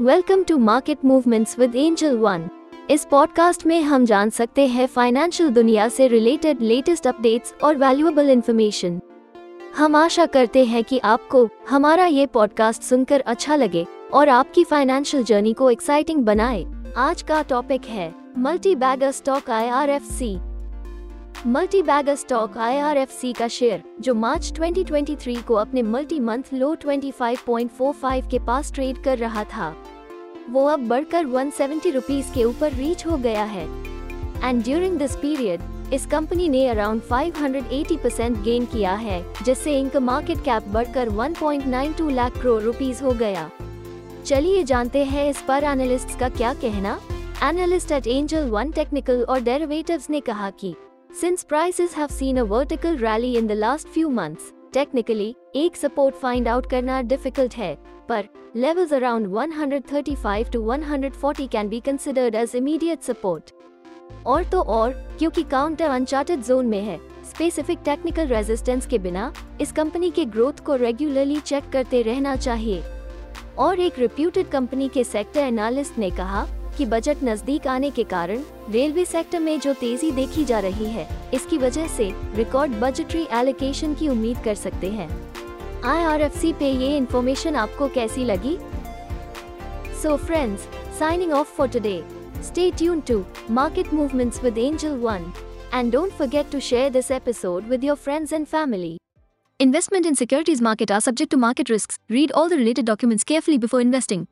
Welcome to market movements with Angel One इस podcast में हम जान सकते हैं फाइनेंशियल दुनिया से रिलेटेड लेटेस्ट अपडेट्स और वैल्यूएबल इंफॉर्मेशन हम आशा करते हैं कि आपको हमारा ये पॉडकास्ट सुनकर अच्छा लगे और आपकी फाइनेंशियल जर्नी को एक्साइटिंग बनाए। आज का टॉपिक है multi bagger stock IRFC multi bagger stock IRFC का शेयर जो मार्च 2023 को अपने मल्टी मंथ लो 25.45 के पास ट्रेड कर रहा था। वो अब बढ़कर 170 रुपीस के ऊपर रीच हो गया है। एंड ड्यूरिंग दिस पीरियड इस कंपनी ने अराउंड 580 परसेंट गेन किया है, जिससे इनका मार्केट कैप बढ़कर 1.92 लाख करोड़ रुपीस हो गया। चलिए जानते हैं इस पर एनालिस्ट का क्या कहना। Analyst at Angel One technical और डेरिवेटिव्स ने कहा कि Since prices have seen a vertical rally in the last few months, technically, एक support find out करना difficult है, पर levels around 135 to 140 can be considered as immediate support. और तो और क्योंकि काउंटर अनचार्टेड जोन में है स्पेसिफिक टेक्निकल रेजिस्टेंस के बिना इस कंपनी के ग्रोथ को रेगुलरली चेक करते रहना चाहिए और एक रिप्यूटेड कंपनी के सेक्टर एनालिस्ट ने कहा की बजट नज़दीक आने के कारण रेलवे सेक्टर में जो तेज़ी देखी जा रही है, इसकी वजह से रिकॉर्ड बजटरी एलोकेशन की उम्मीद कर सकते हैं। आईआरएफसी पे ये इंफॉर्मेशन आपको कैसी लगी? So friends signing off for today stay tune to market movement with Angel One and don't forget to share this episode with your friends and family Investment in securities market are subject to market risks. Read all the related documents carefully before investing.